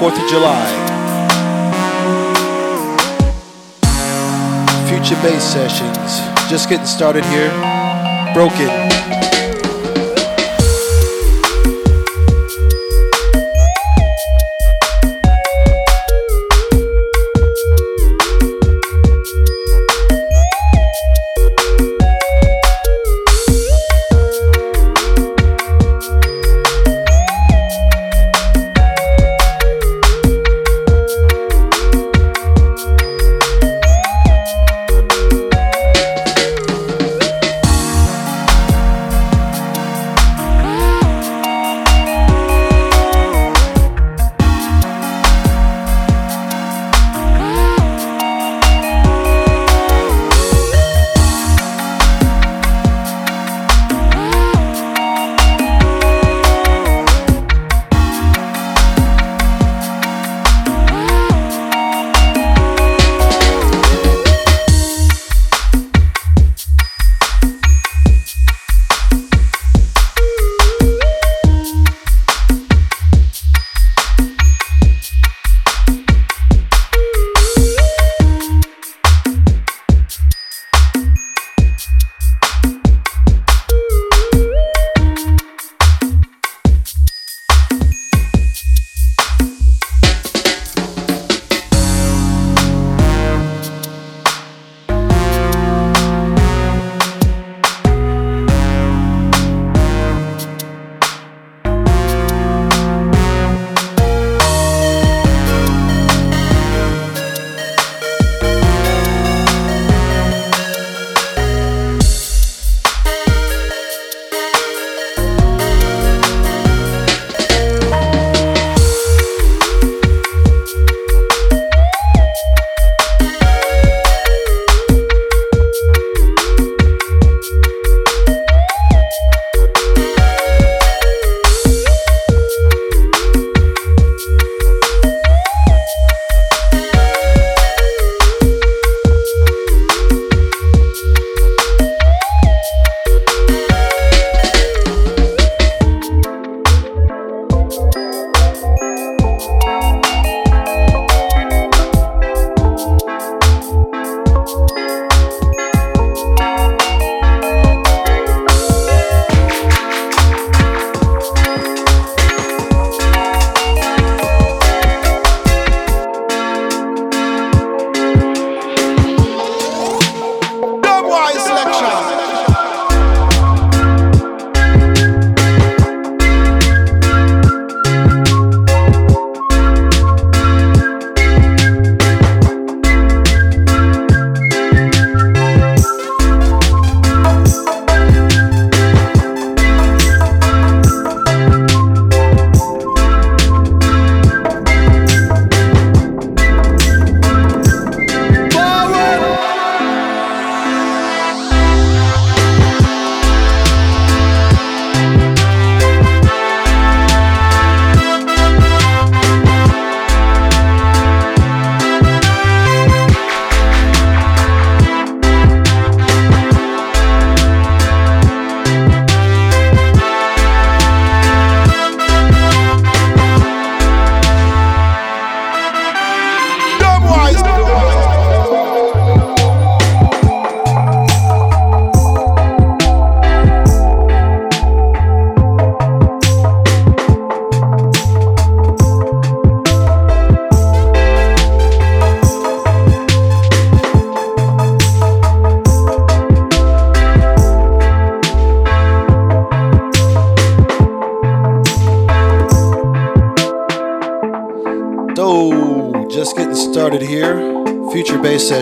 Happy Friday. Happy 4th of July. Future Bass Sessions. Just getting started here. Broken.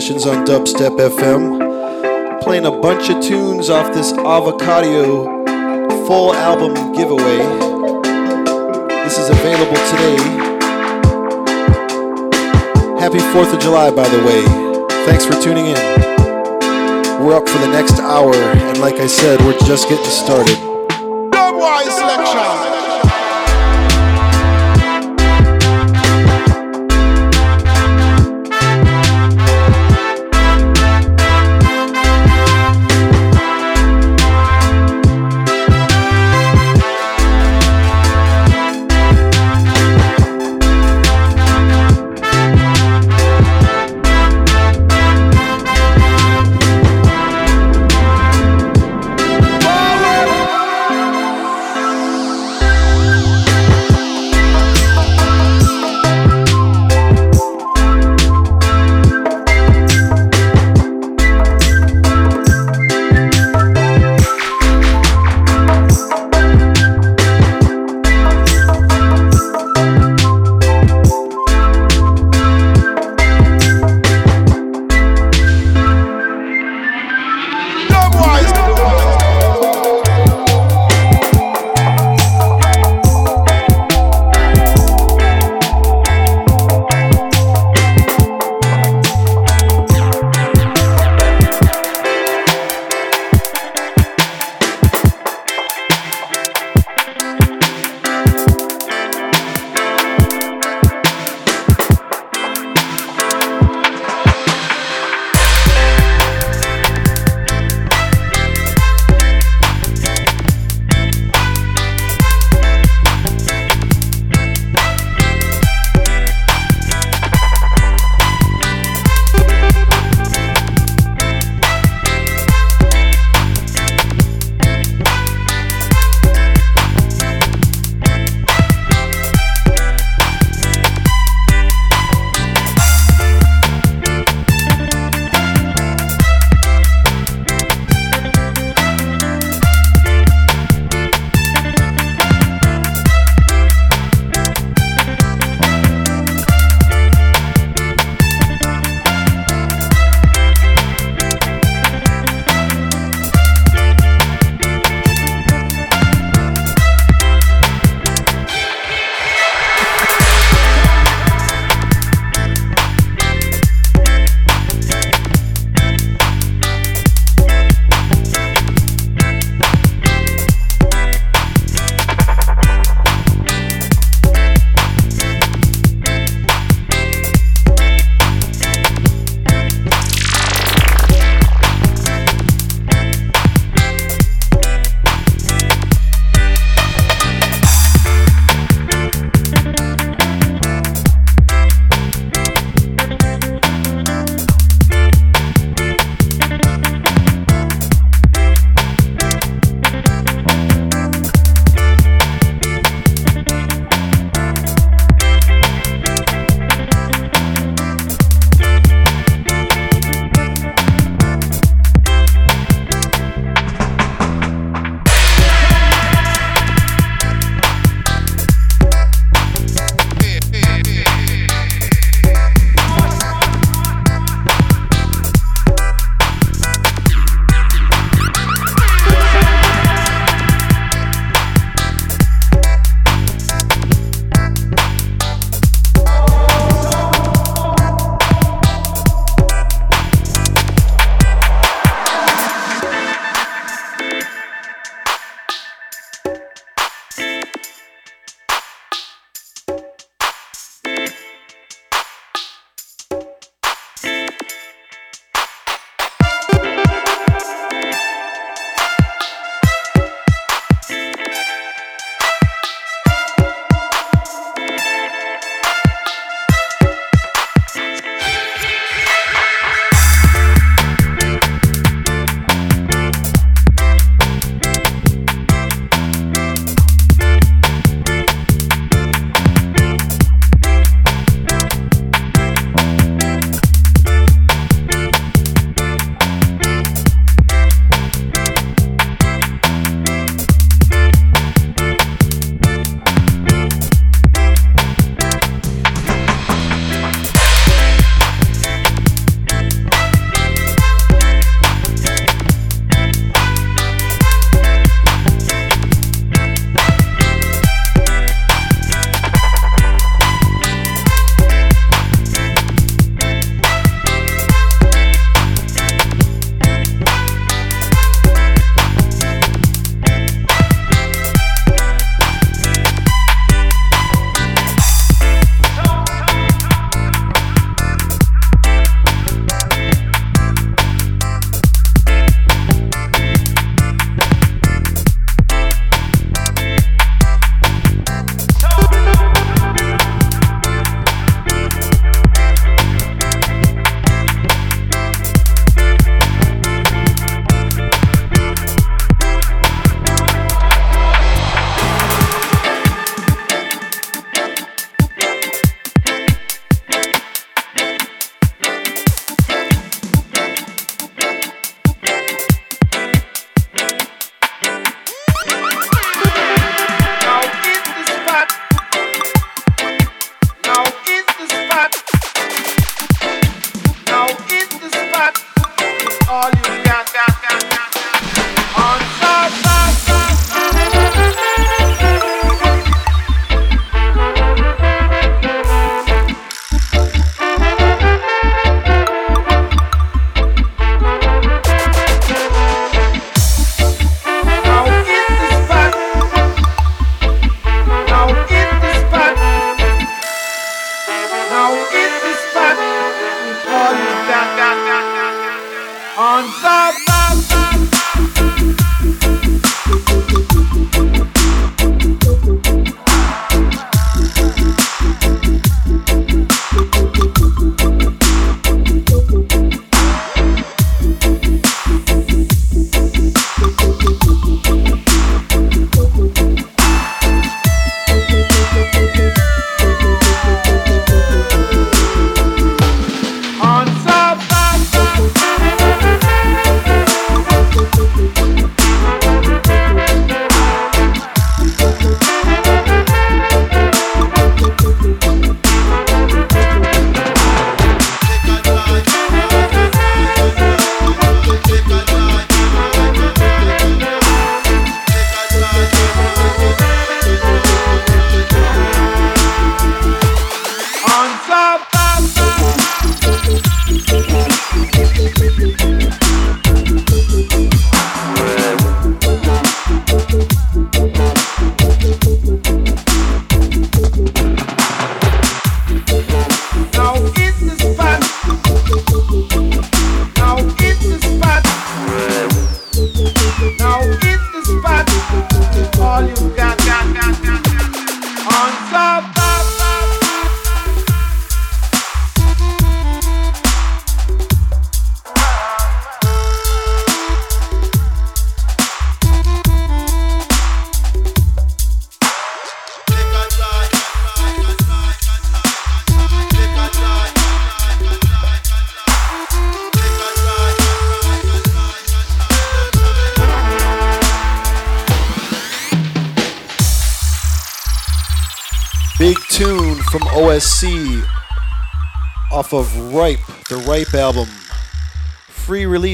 Sessions on Dubstep FM, playing a bunch of tunes off this Avocado full album giveaway. This is available today. Happy 4th of July, by the way. Thanks for tuning in. We're up for the next hour, and like I said, we're just getting started.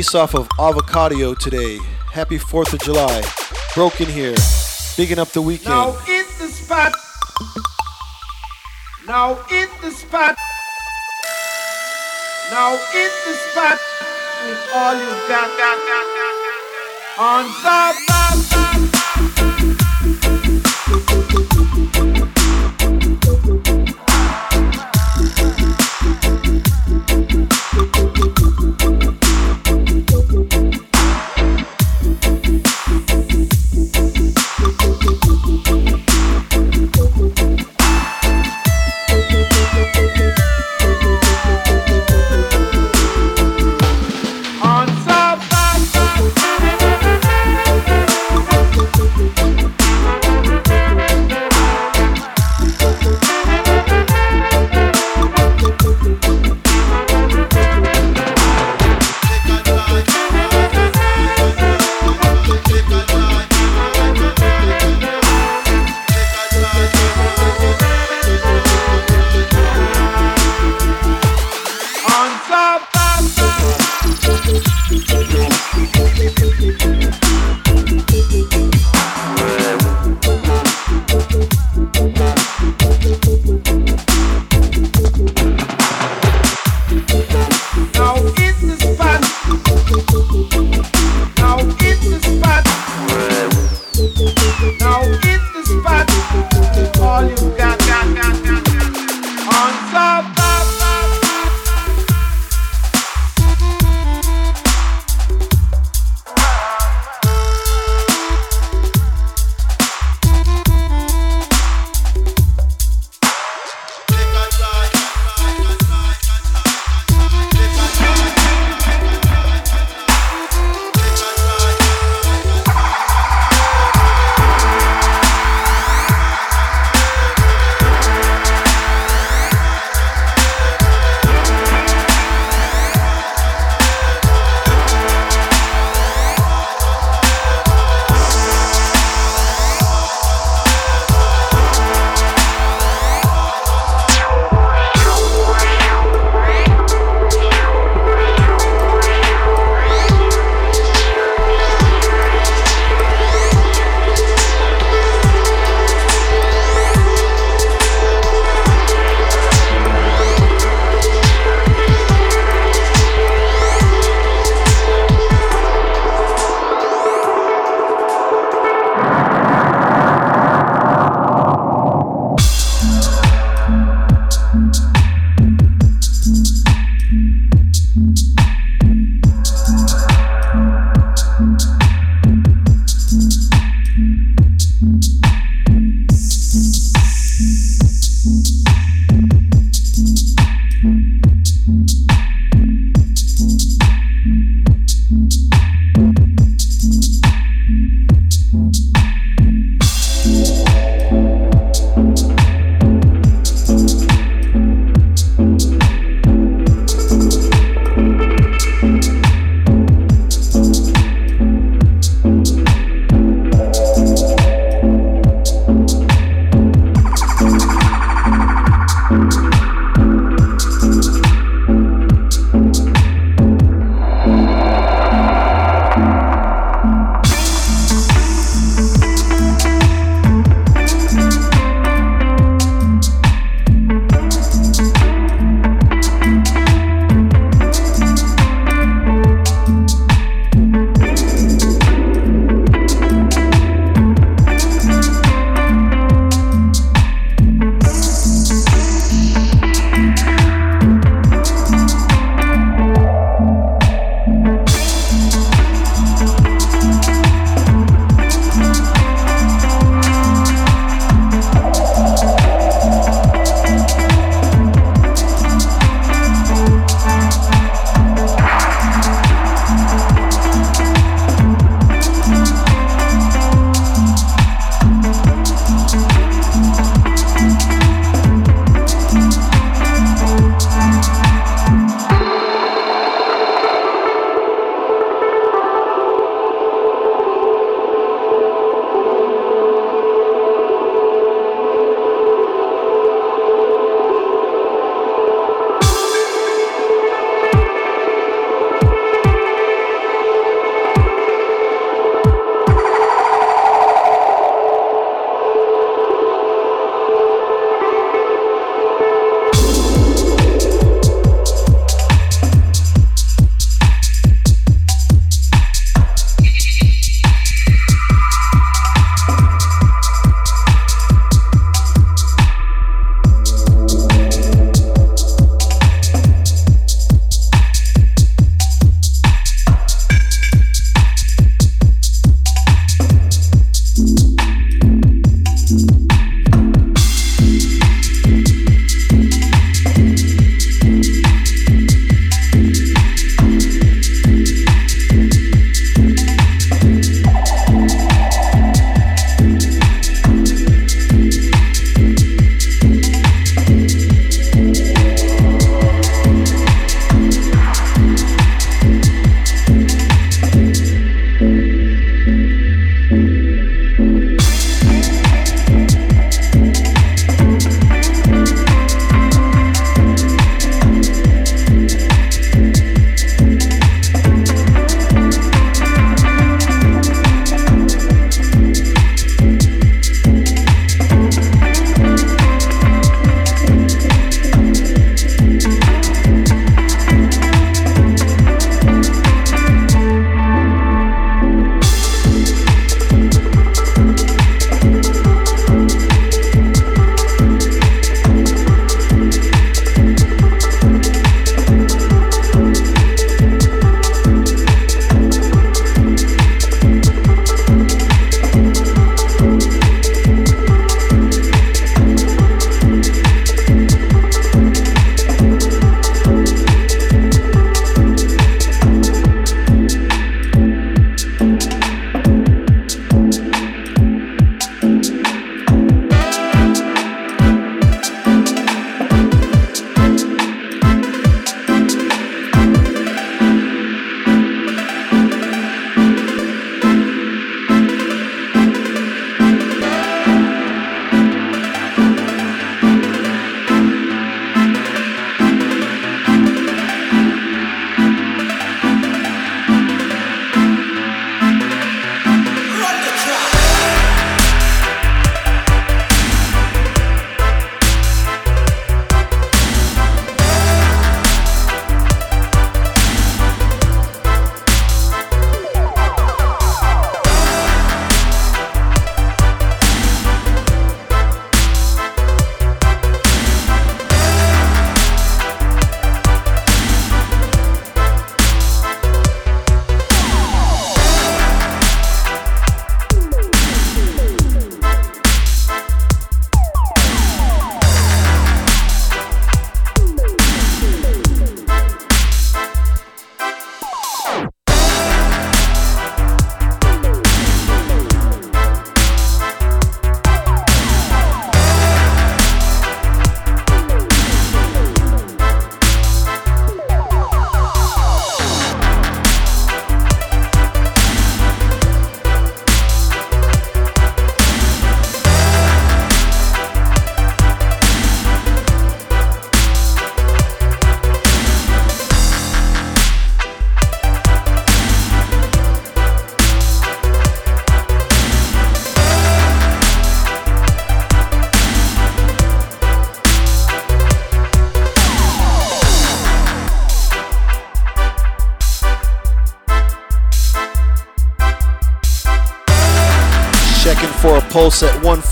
Release off of Avocado today. Happy 4th of July. Broke N here. Bigging up the weekend. Now in the spot. Now in the spot. Now in the spot. With all you got, got, got, got, got,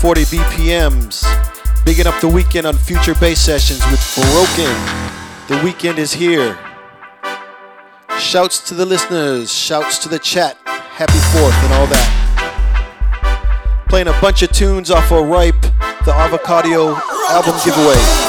40 BPMs. Bigging up the weekend on future bass sessions with Broke N. The weekend is here. Shouts to the listeners, shouts to the chat. Happy 4th and all that. Playing a bunch of tunes off of Ripe, the Avocado album giveaway.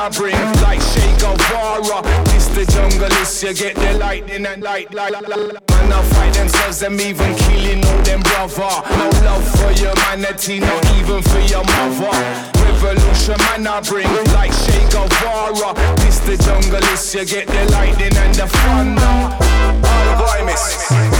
I bring like Che Guevara. This the jungle is you get the lightning and light, light, light, light. Man I fight themselves, them even killing all them brother. No love for humanity, not even for your mother. Revolution man I bring like Che Guevara. This the jungle is you get the lightning and the thunder. All boy miss.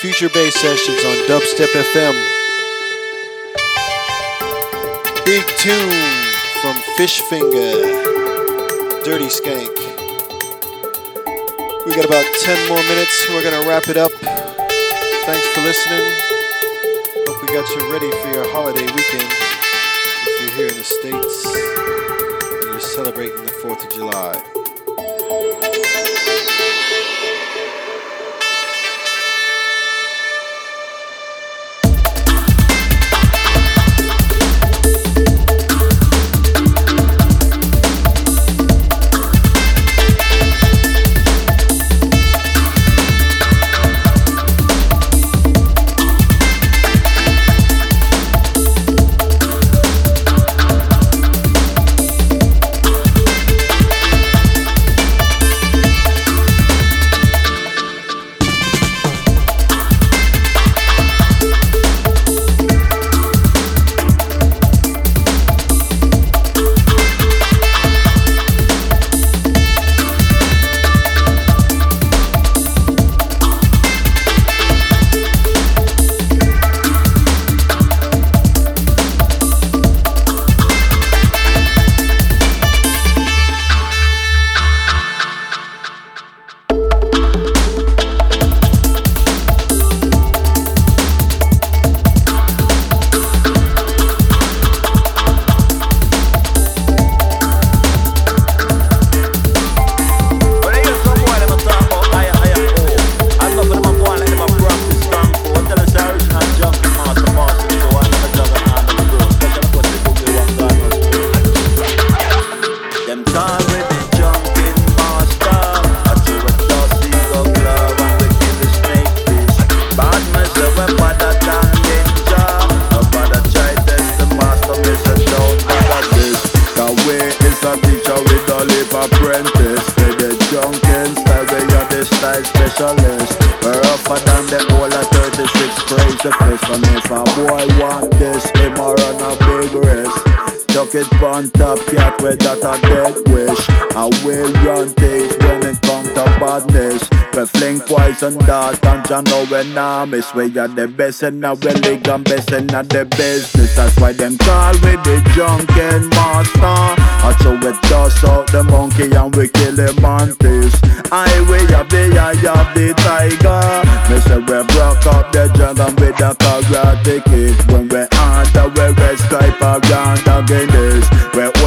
Future bass sessions on Dubstep FM. Big tune from Fishfinger, Dirty Skank. We got about 10 more minutes. We're going to wrap it up. Thanks for listening. Hope we got you ready for your holiday weekend. If you're here in the States and you're celebrating the 4th of July. Miss we are the best and now we league and best and not the business. That's why them call we the drunken master. I show it dust out the monkey and we kill the mantis. I we have the eye of the tiger. Me say we broke up the dragon with a karate kick. When we under we red stripe around again this. We the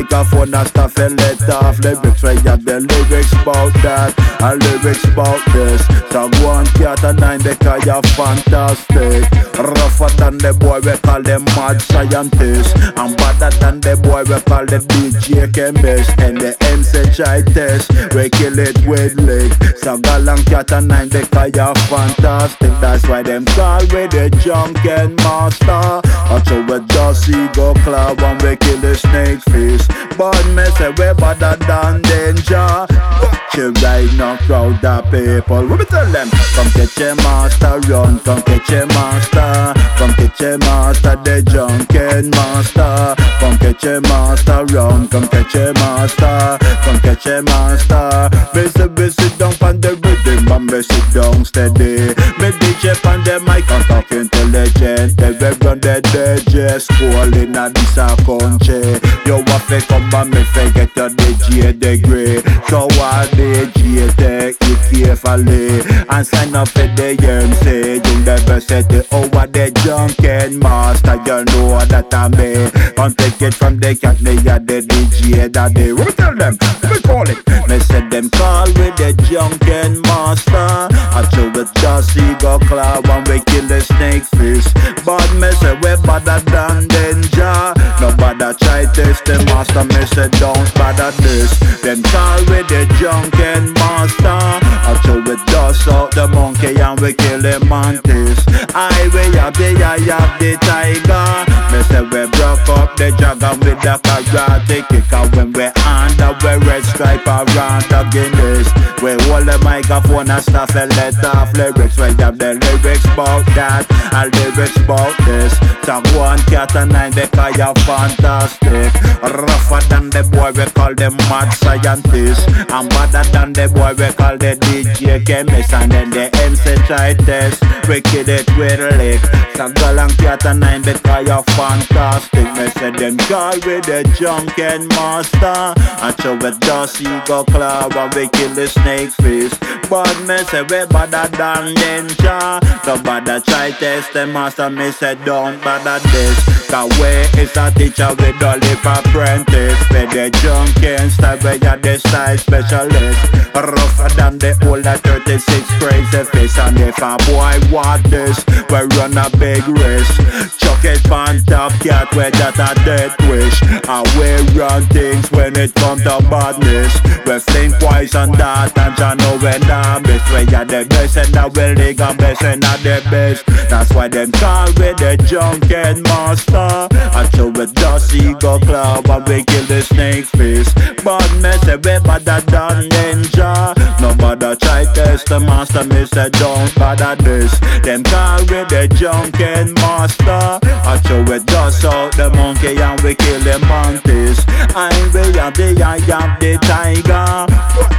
microphone and stuff and let off lyrics. We have the lyrics about that and lyrics about this. So one cat and nine they call you fantastic. Rougher than the boy we call them mad scientist. And better than the boy we call the DJ chemist. And the MCHI test, we kill it with lick. So galang cat and nine they call you fantastic. That's why them call we the junkin master. Until we just see go club and we kill the snake face. But me say we better than danger. Watch you right now, crowd of people. We tell them? Come catch your master, run. Come catch your master. Come catch your master, the junkin master. Come catch your master, run. Come catch your master. Come catch your master. Busy, busy, down on the rhythm and me sit down steady. Me DJ on the mic and talk intelligent. Every run the DJ this a country. You want to come and me forget your DJ degree. So what DJ take it carefully and sign up for the MC. You never said oh, the over the junkin master. You know that I'm me. Come take it from the cat, me a the DJ that they. What tell them? We call it? Me said them call with the junkin master. Show with just ego club and we kill the snake fish. But me eh, say we better than danger. Nobody try test the master. Me eh, say don't bother this. Them call with the junkin master. I show with dust out the monkey and we kill the mantis. I we have the eye of the tiger. Me eh, say we broke up the dragon with the karate kick. And when we under we red stripe around the Guinness. We hold the microphone and stuff and let off lyrics. We have the lyrics about that and lyrics about this. Talk one cat and nine they call you fantastic. Rougher than the boy we call them mad scientist. And better than the boy we call the DJ chemist. And then the MC try test. We kill it with a lick. So girl and cat and nine they call you fantastic fantastic. Me say them call with the junkin master. I show with dust, you go club and we kill the snake face. But me say we better than ninja. So bother try test the master. Me say don't bother this. Cause we is a teacher with all the apprentice. With the junkin style, we are the style specialist. Rougher than the older 36 crazy face. And if a boy want this, we run a big risk. Chuck it on top cat, we that a dead wish. And we run things when it comes to badness. We think wise on that, and you know when I'm best. We are the best, and I will league and best, and not the best. That's why them call with the junkin master. I show with Dusty go club, and we kill the snake face. But me say we better than ninja. No bother try test the master, say don't bother this. Them call with the junkin master. I show with dust out the monkey and we kill the. I'm we am the I am the tiger.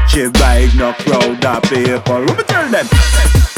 She ride no crowd of people. Let me tell them.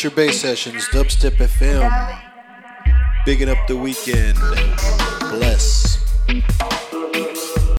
Future Bass Sessions, Dubstep FM. Bigging up the weekend.